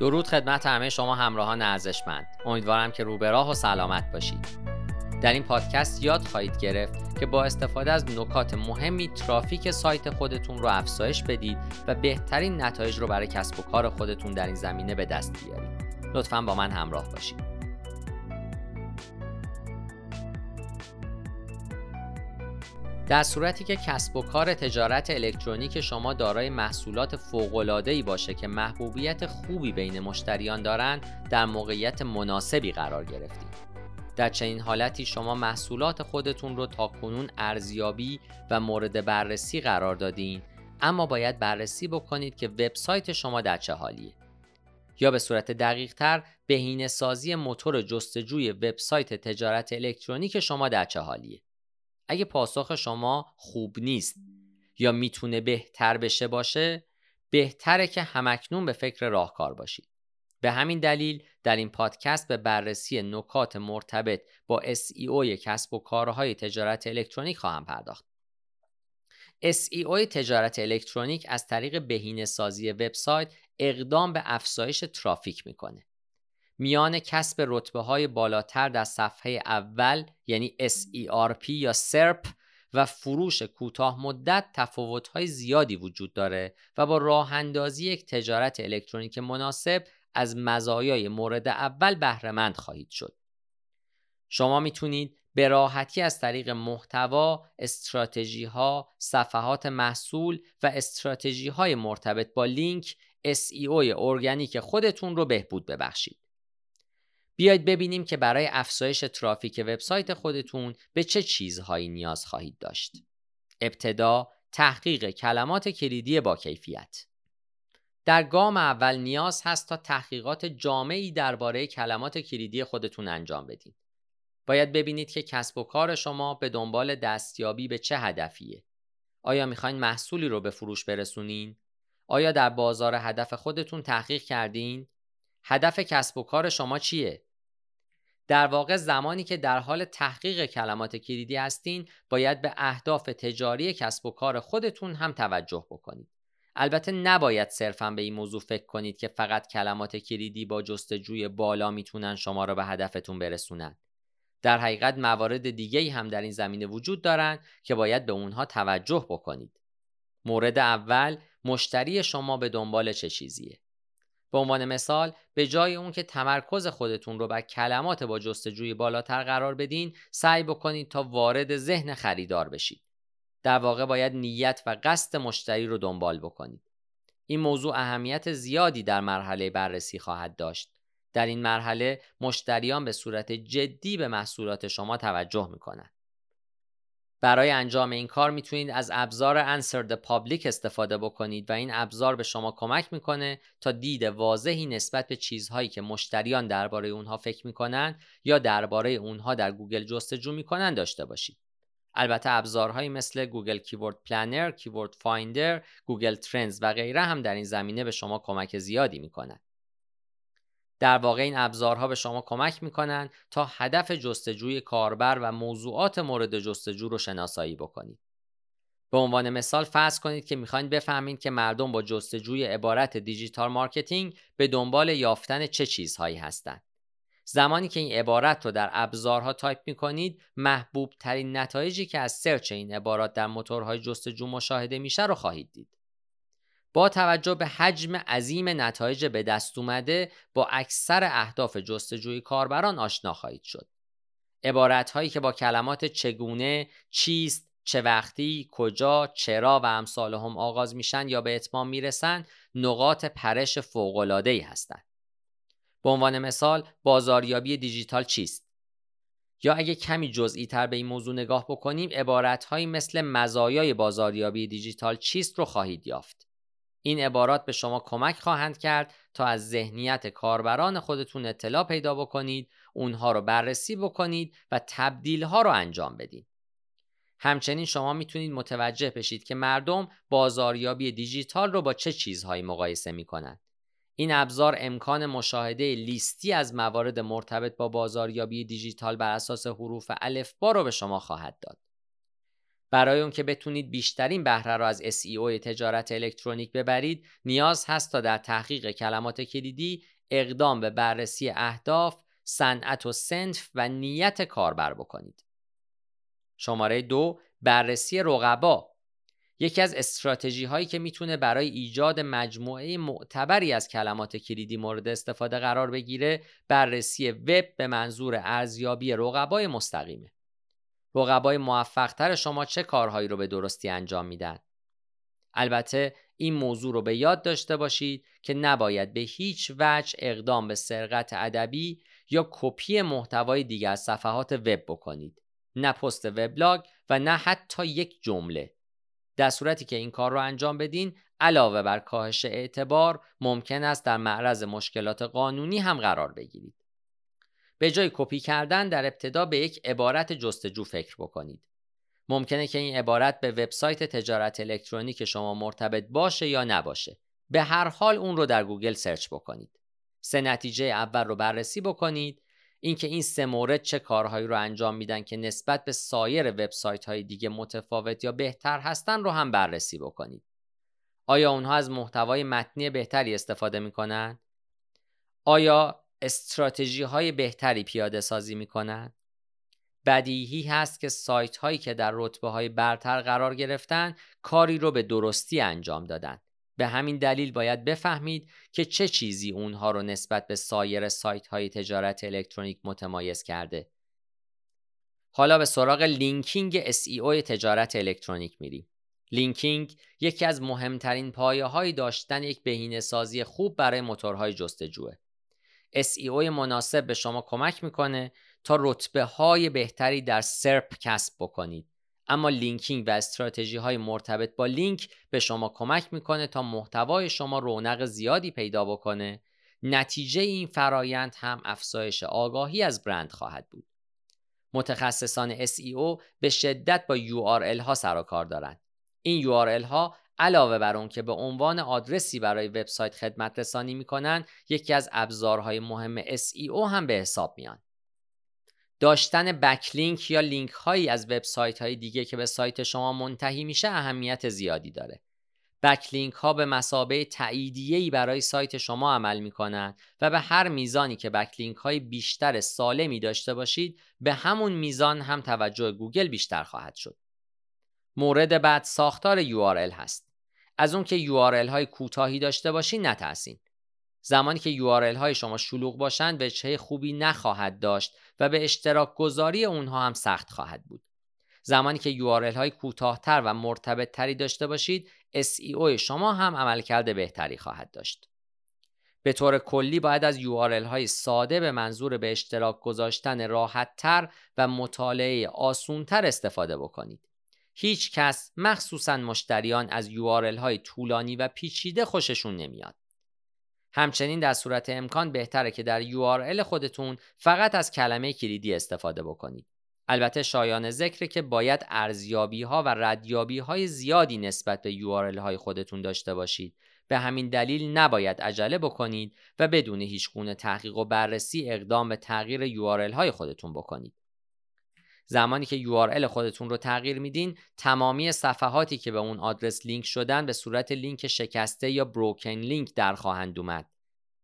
درود خدمت همه شما همراهان ارزشمند. امیدوارم که رو راه و سلامت باشید. در این پادکست یاد خواهید گرفت که با استفاده از نکات مهمی ترافیک سایت خودتون رو افزایش بدید و بهترین نتایج رو برای کسب و کار خودتون در این زمینه به دست بیارید. لطفا با من همراه باشید. در صورتی که کسب و کار تجارت الکترونیک شما دارای محصولات فوق‌العاده‌ای باشه که محبوبیت خوبی بین مشتریان دارند، در موقعیت مناسبی قرار گرفتید. در چنین حالتی شما محصولات خودتون رو تا کنون ارزیابی و مورد بررسی قرار دادین اما باید بررسی بکنید که وبسایت شما در چه حالیه یا به صورت دقیق تر بهینه موتور جستجوی وبسایت تجارت الکترونیک شما در چه حالیه اگه پاسخ شما خوب نیست یا می‌تونه بهتر بشه باشه بهتره که همکنون به فکر راهکار باشید به همین دلیل در این پادکست به بررسی نکات مرتبط با SEO کسب و کارهای تجارت الکترونیک خواهم پرداخت. SEO تجارت الکترونیک از طریق بهینه سازی وبسایت اقدام به افزایش ترافیک می‌کنه. میان کسب رتبه های بالاتر در صفحه اول یعنی SERP یا SERP و فروش کوتاه مدت تفاوت های زیادی وجود داره و با راه اندازی یک تجارت الکترونیک مناسب از مزایای مورد اول بهرهمند خواهید شد. شما می‌تونید به راحتی از طریق محتوا، استراتژی ها، صفحات محصول و استراتژی های مرتبط با لینک SEO ارگانیک خودتون رو بهبود ببخشید. بیاید ببینیم که برای افزایش ترافیک وبسایت خودتون به چه چیزهایی نیاز خواهید داشت. ابتدا تحقیق کلمات کلیدی با کیفیت. در گام اول نیاز هست تا تحقیقات جامعی درباره کلمات کلیدی خودتون انجام بدید. باید ببینید که کسب و کار شما به دنبال دستیابی به چه هدفیه. آیا می‌خواین محصولی رو به فروش برسونین؟ آیا در بازار هدف خودتون تحقیق کردین؟ هدف کسب و کار شما چیه؟ در واقع زمانی که در حال تحقیق کلمات کلیدی هستین باید به اهداف تجاری کسب و کار خودتون هم توجه بکنید. البته نباید صرفا به این موضوع فکر کنید که فقط کلمات کلیدی با جستجوی بالا می‌تونن شما را به هدفتون برسونن. در حقیقت موارد دیگه هم در این زمینه وجود دارند که باید به اونها توجه بکنید. مورد اول مشتری شما به دنبال چه چیزیه؟ به عنوان مثال به جای اون که تمرکز خودتون رو بر کلمات با جستجوی بالاتر قرار بدین سعی بکنید تا وارد ذهن خریدار بشید. در واقع باید نیت و قصد مشتری رو دنبال بکنید. این موضوع اهمیت زیادی در مرحله بررسی خواهد داشت. در این مرحله مشتریان به صورت جدی به محصولات شما توجه می‌کنند. برای انجام این کار می‌تونید از ابزار Answer the Public استفاده بکنید و این ابزار به شما کمک می‌کنه تا دید واضحی نسبت به چیزهایی که مشتریان درباره اونها فکر می‌کنن یا درباره اونها در گوگل جستجو می‌کنن داشته باشید. البته ابزارهایی مثل Google Keyword Planner، Keyword Finder، Google Trends و غیره هم در این زمینه به شما کمک زیادی می‌کنند. در واقع این ابزارها به شما کمک می‌کنند تا هدف جستجوی کاربر و موضوعات مورد جستجو رو شناسایی بکنید. به عنوان مثال فرض کنید که می‌خواین بفهمید که مردم با جستجوی عبارت digital marketing به دنبال یافتن چه چیزهایی هستند. زمانی که این عبارت رو در ابزارها تایپ می کنید محبوب ترین نتایجی که از search این عبارات در موتورهای جستجو مشاهده میشه رو خواهید دید. با توجه به حجم عظیم نتایج به دست اومده با اکثر اهداف جستجوی کاربران آشنا خواهید شد. عبارت هایی که با کلمات چگونه، چیست، چه وقتی، کجا، چرا و امثال هم آغاز میشن یا به اتمام می‌رسن نقاط پرش ای هستند. به عنوان مثال بازاریابی دیجیتال چیست؟ یا اگه کمی جزئی تر به این موضوع نگاه بکنیم عبارت مثل مزایای بازاریابی دیجیتال چیست رو خواهید یافت. این عبارات به شما کمک خواهند کرد تا از ذهنیت کاربران خودتون اطلاع پیدا بکنید، اونها رو بررسی بکنید و تبدیل ها رو انجام بدید. همچنین شما می‌تونید متوجه بشید که مردم بازاریابی دیجیتال رو با چه چیزهایی مقایسه می‌کنند. این ابزار امکان مشاهده لیستی از موارد مرتبط با بازاریابی دیجیتال بر اساس حروف الفبا رو به شما خواهد داد. برای اون که بتونید بیشترین بهره را از SEO تجارت الکترونیک ببرید نیاز هست تا در تحقیق کلمات کلیدی اقدام به بررسی اهداف، صنعت و سنف و نیت کاربر بکنید. شماره دو بررسی رقبا یکی از استراتژی هایی که می‌تونه برای ایجاد مجموعه معتبری از کلمات کلیدی مورد استفاده قرار بگیره بررسی وب به منظور ارزیابی رقبای مستقیمه. رقبای موفقتر شما چه کارهایی رو به درستی انجام میدن؟ البته این موضوع رو به یاد داشته باشید که نباید به هیچ وجه اقدام به سرقت ادبی یا کپی محتوای دیگر از صفحات وب بکنید. نه پست وبلاگ و نه حتی یک جمله. در صورتی که این کار رو انجام بدین علاوه بر کاهش اعتبار ممکن است در معرض مشکلات قانونی هم قرار بگیرید. به جای کپی کردن در ابتدا به یک عبارت جستجو فکر بکنید. ممکنه که این عبارت به وبسایت تجارت الکترونیک شما مرتبط باشه یا نباشه. به هر حال اون رو در گوگل search بکنید. سه نتیجه اول رو بررسی بکنید اینکه این سه مورد چه کارهایی رو انجام میدن که نسبت به سایر وبسایت های دیگه متفاوت یا بهتر هستن رو هم بررسی بکنید. آیا اونها از محتوای متنی بهتری استفاده می‌کنن؟ آیا استراتژی های بهتری پیاده سازی می‌کنن؟ بدیهی هست که سایت هایی که در رتبه های برتر قرار گرفتن کاری رو به درستی انجام دادن. به همین دلیل باید بفهمید که چه چیزی اونها رو نسبت به سایر سایت های تجارت الکترونیک متمایز کرده. حالا به سراغ linking SEO تجارت الکترونیک میریم. linking یکی از مهمترین پایه های داشتن یک بهینه سازی خوب برای موتورهای جستجوه. SEO مناسب به شما کمک می‌کنه تا رتبه های بهتری در SERP کسب بکنید. اما linking و استراتژی های مرتبط با لینک به شما کمک می‌کنه تا محتوای شما رونق زیادی پیدا بکنه. نتیجه این فرایند هم افزایش آگاهی از برند خواهد بود. متخصصان SEO به شدت با URL ها سر و کار دارند. این URL ها علاوه بر اون که به عنوان آدرسی برای وبسایت خدمت رسانی می‌کنن یکی از ابزارهای مهم SEO هم به حساب میان داشتن بکلینک یا لینک هایی از وبسایت های دیگه که به سایت شما منتهی میشه اهمیت زیادی داره. بکلینک ها به مسابه تاییدیه‌ای برای سایت شما عمل می‌کنن و به هر میزانی که بکلینک های بیشتر سالمی داشته باشید به همون میزان هم توجه گوگل بیشتر خواهد شد. مورد بعد ساختار URL هست. از اون که URL های کوتاهی داشته باشین نترسین. زمانی که URL های شما شلوغ باشند وجهه خوبی نخواهد داشت و به اشتراک گذاری اونها هم سخت خواهد بود. زمانی که URL های کوتاهتر و مرتبط تری داشته باشید SEO شما هم عملکرد بهتری خواهد داشت. به طور کلی باید از URL های ساده به منظور به اشتراک گذاشتن راحت تر و مطالعه آسونتر استفاده بکنید. هیچ کس مخصوصا مشتریان از URL های طولانی و پیچیده خوششون نمیاد. همچنین در صورت امکان بهتره که در URL خودتون فقط از کلمه کلیدی استفاده بکنید. البته شایان ذکر که باید ارزیابی ها و ردیابی های زیادی نسبت به URL های خودتون داشته باشید. به همین دلیل نباید عجله بکنید و بدون هیچ گونه تحقیق و بررسی اقدام به تغییر URL های خودتون بکنید. زمانی که URL خودتون رو تغییر میدین تمامی صفحاتی که به اون آدرس لینک شدن به صورت لینک شکسته یا بروکن لینک در خواهند اومد.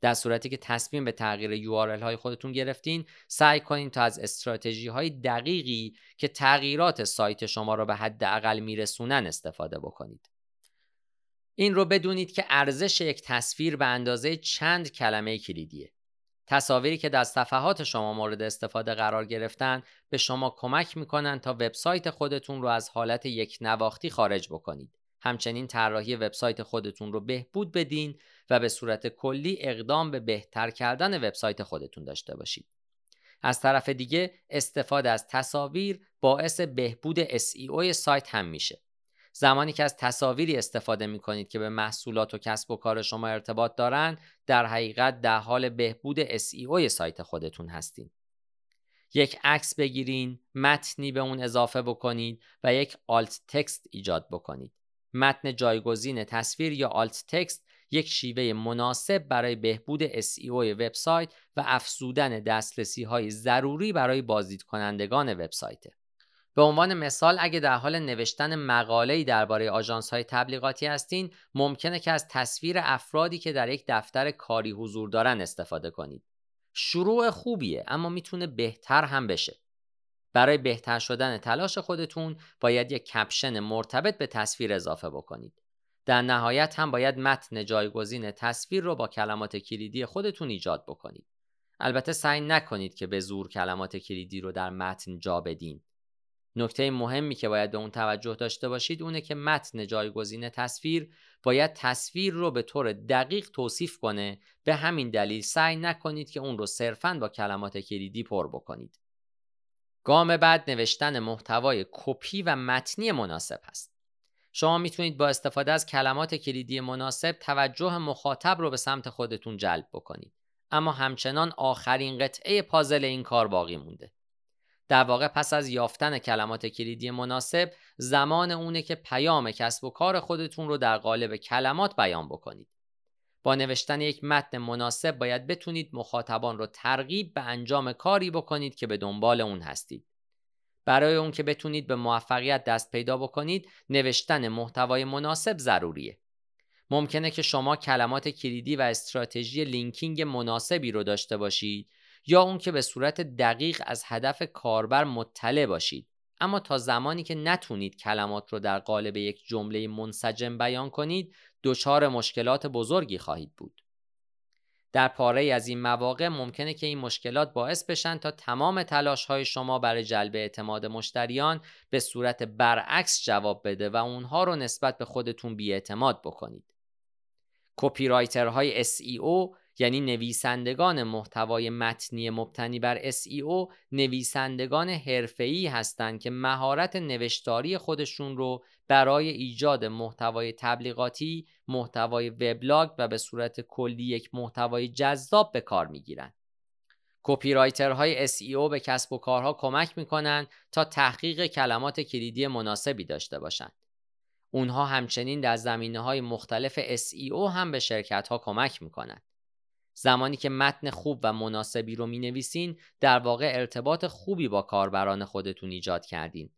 در صورتی که تصمیم به تغییر URL های خودتون گرفتین سعی کنین تا از استراتژی های دقیقی که تغییرات سایت شما رو به حد اقل میرسونن استفاده بکنید. این رو بدونید که ارزش یک تصویر به اندازه چند کلمه کلیدیه. تصاویری که در صفحات شما مورد استفاده قرار گرفتن به شما کمک می‌کنن تا وبسایت خودتون رو از حالت یک نواختی خارج بکنید. همچنین طراحی وبسایت خودتون رو بهبود بدین و به صورت کلی اقدام به بهتر کردن وبسایت خودتون داشته باشید. از طرف دیگه استفاده از تصاویر باعث بهبود SEO سایت هم میشه. زمانی که از تصاویری استفاده می کنید که به محصولات و کسب و کار شما ارتباط دارند در حقیقت در حال بهبود SEO سایت خودتون هستین. یک عکس بگیرین متنی به اون اضافه بکنید و یک آلت تکست ایجاد بکنید. متن جایگزین تصویر یا آلت تکست یک شیوه مناسب برای بهبود SEO وبسایت و افزودن دسترسی های ضروری برای بازدید کنندگان وبسایت به عنوان مثال اگه در حال نوشتن مقاله‌ای درباره آژانس‌های تبلیغاتی هستین ممکنه که از تصویر افرادی که در یک دفتر کاری حضور دارن استفاده کنید. شروع خوبیه اما می‌تونه بهتر هم بشه. برای بهتر شدن تلاش خودتون باید یک کپشن مرتبط به تصویر اضافه بکنید. در نهایت هم باید متن جایگزین تصویر رو با کلمات کلیدی خودتون ایجاد بکنید. البته سعی نکنید که به زور کلمات کلیدی رو در متن جا بدین. نکته مهمی که باید به اون توجه داشته باشید اونه که متن جایگزین تصویر باید تصویر رو به طور دقیق توصیف کنه. به همین دلیل سعی نکنید که اون رو صرفاً با کلمات کلیدی پر بکنید. گام بعد نوشتن محتوای کپی و متنی مناسب است شما می‌تونید با استفاده از کلمات کلیدی مناسب توجه مخاطب رو به سمت خودتون جلب بکنید. اما همچنان آخرین قطعه پازل این کار باقی مونده. در واقع پس از یافتن کلمات کلیدی مناسب زمان اونه که پیام کسب و کار خودتون رو در قالب کلمات بیان بکنید. با نوشتن یک متن مناسب باید بتونید مخاطبان رو ترغیب به انجام کاری بکنید که به دنبال اون هستید. برای اون که بتونید به موفقیت دست پیدا بکنید نوشتن محتوای مناسب ضروریه. ممکنه که شما کلمات کلیدی و استراتژی لینکینگ مناسبی رو داشته باشید یا اون که به صورت دقیق از هدف کاربر مطلع باشید اما تا زمانی که نتونید کلمات رو در قالب یک جمله منسجم بیان کنید دچار مشکلات بزرگی خواهید بود در پاره از این مواقع ممکنه که این مشکلات باعث بشن تا تمام تلاش های شما برای جلب اعتماد مشتریان به صورت برعکس جواب بده و اونها رو نسبت به خودتون بیاعتماد بکنید. کپی های SEO یعنی نویسندگان محتوای متنی مبتنی بر SEO نویسندگان حرفه‌ای هستند که مهارت نوشتاری خودشون رو برای ایجاد محتوای تبلیغاتی، محتوای وبلاگ و به صورت کلی یک محتوای جذاب به کار می‌گیرند. کپی های SEO به کسب و کارها کمک می‌کنند تا تحقیق کلمات کلیدی مناسبی داشته باشند. اونها همچنین در زمینه های مختلف SEO هم به شرکت ها کمک می‌کنند. زمانی که متن خوب و مناسبی رو می نویسین در واقع ارتباط خوبی با کاربران خودتون ایجاد کردین.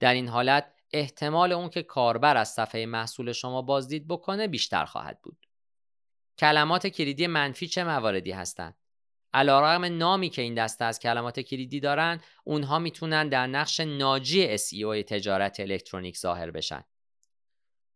در این حالت احتمال اون که کاربر از صفحه محصول شما بازدید بکنه بیشتر خواهد بود. کلمات کلیدی منفی چه مواردی هستند؟ علیرغم نامی که این دسته از کلمات کلیدی دارن، اونها می‌تونن در نقش ناجی SEO تجارت الکترونیک ظاهر بشن.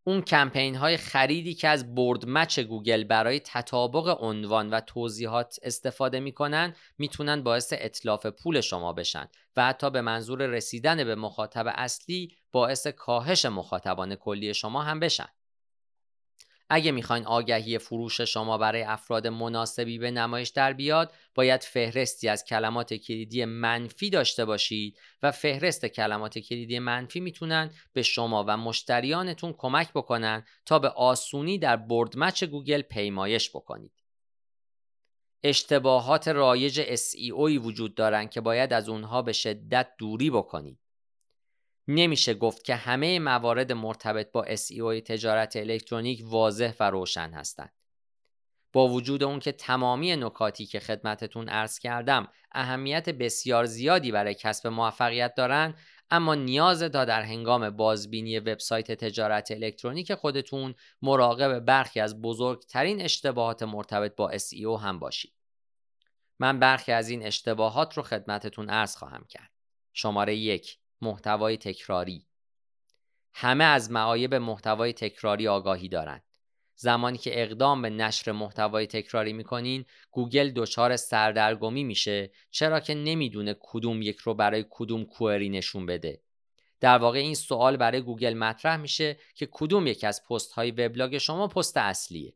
اون کمپین های خریدی که از broad match گوگل برای تطابق عنوان و توضیحات استفاده می‌کنن می‌تونن باعث اطلاف پول شما بشن و حتی به منظور رسیدن به مخاطب اصلی باعث کاهش مخاطبان کلی شما هم بشن. اگه می‌خواین آگهی فروش شما برای افراد مناسبی به نمایش در بیاد باید فهرستی از کلمات کلیدی منفی داشته باشید و فهرست کلمات کلیدی منفی می‌تونن به شما و مشتریانتون کمک بکنن تا به آسونی در broad match گوگل پیمایش بکنید. اشتباهات رایج SEO وجود دارن که باید از اونها به شدت دوری بکنید. نمیشه گفت که همه موارد مرتبط با SEO تجارت الکترونیک واضح و روشن هستند. با وجود اون که تمامی نکاتی که خدمتتون عرض کردم اهمیت بسیار زیادی برای کسب موفقیت دارند اما نیاز تا در هنگام بازبینی وبسایت تجارت الکترونیک خودتون مراقب برخی از بزرگترین اشتباهات مرتبط با SEO هم باشید. من برخی از این اشتباهات رو خدمتتون عرض خواهم کرد. شماره یک محتوای تکراری. همه از معایب محتوای تکراری آگاهی دارند زمانی که اقدام به نشر محتوای تکراری می‌کنین گوگل دچار سردرگمی میشه چرا که نمی‌دونه کدوم یک رو برای کدوم کوئری نشون بده. در واقع این سوال برای گوگل مطرح میشه که کدوم یک از پست های وبلاگ شما پست اصلیه.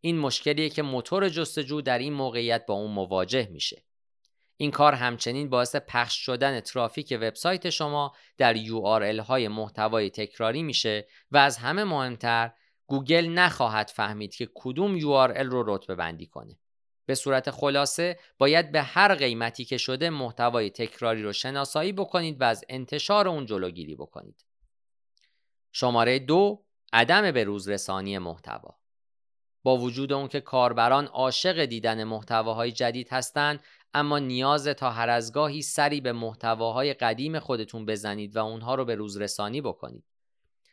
این مشکلیه که موتور جستجو در این موقعیت با اون مواجه میشه. این کار همچنین باعث پخش شدن ترافیک وبسایت شما در URL های محتوای تکراری میشه و از همه مهمتر گوگل نخواهد فهمید که کدوم URL رو رتبه بندی کنه. به صورت خلاصه باید به هر قیمتی که شده محتوای تکراری رو شناسایی بکنید و از انتشار اون جلوگیری بکنید. شماره دو عدم به روز رسانی محتوا با وجود اون که کاربران عاشق دیدن محتواهای جدید هستند اما نیاز تا هر از گاهی سری به محتواهای قدیم خودتون بزنید و اونها رو به روز رسانی بکنید.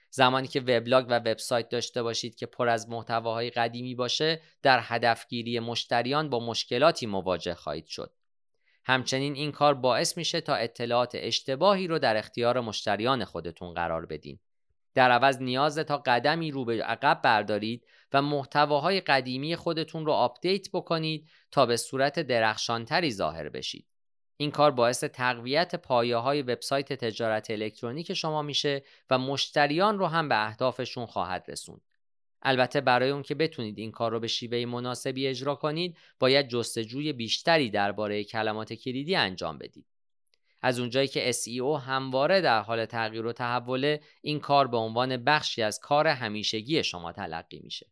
زمانی که وبلاگ و وبسایت داشته باشید که پر از محتواهای قدیمی باشه در هدفگیری مشتریان با مشکلاتی مواجه خواهید شد. همچنین این کار باعث میشه تا اطلاعات اشتباهی رو در اختیار مشتریان خودتون قرار بدین. در عوض نیازه تا قدمی رو به عقب بردارید و محتواهای قدیمی خودتون رو آپدیت بکنید تا به صورت درخشانتری ظاهر بشید. این کار باعث تقویت پایه های وبسایت تجارت الکترونیک شما میشه و مشتریان رو هم به اهدافشون خواهد رسوند. البته برای اون که بتونید این کار رو به شیوه مناسبی اجرا کنید باید جستجوی بیشتری درباره کلمات کلیدی انجام بدید. از اونجایی که SEO همواره در حال تغییر و تحوله این کار به عنوان بخشی از کار همیشگی شما تلقی میشه.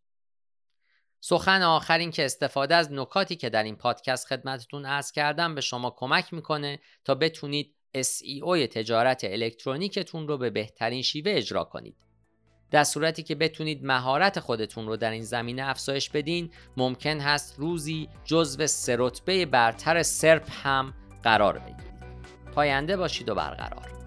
سخن آخر این که استفاده از نکاتی که در این پادکست خدمتتون عرض کردم به شما کمک می‌کنه تا بتونید SEO تجارت الکترونیکتون رو به بهترین شیوه اجرا کنید. در صورتی که بتونید مهارت خودتون رو در این زمینه افزایش بدین ممکن هست روزی جزو سرطبه برتر سرپ هم قرار بگیرید. پاینده باشید و برقرار.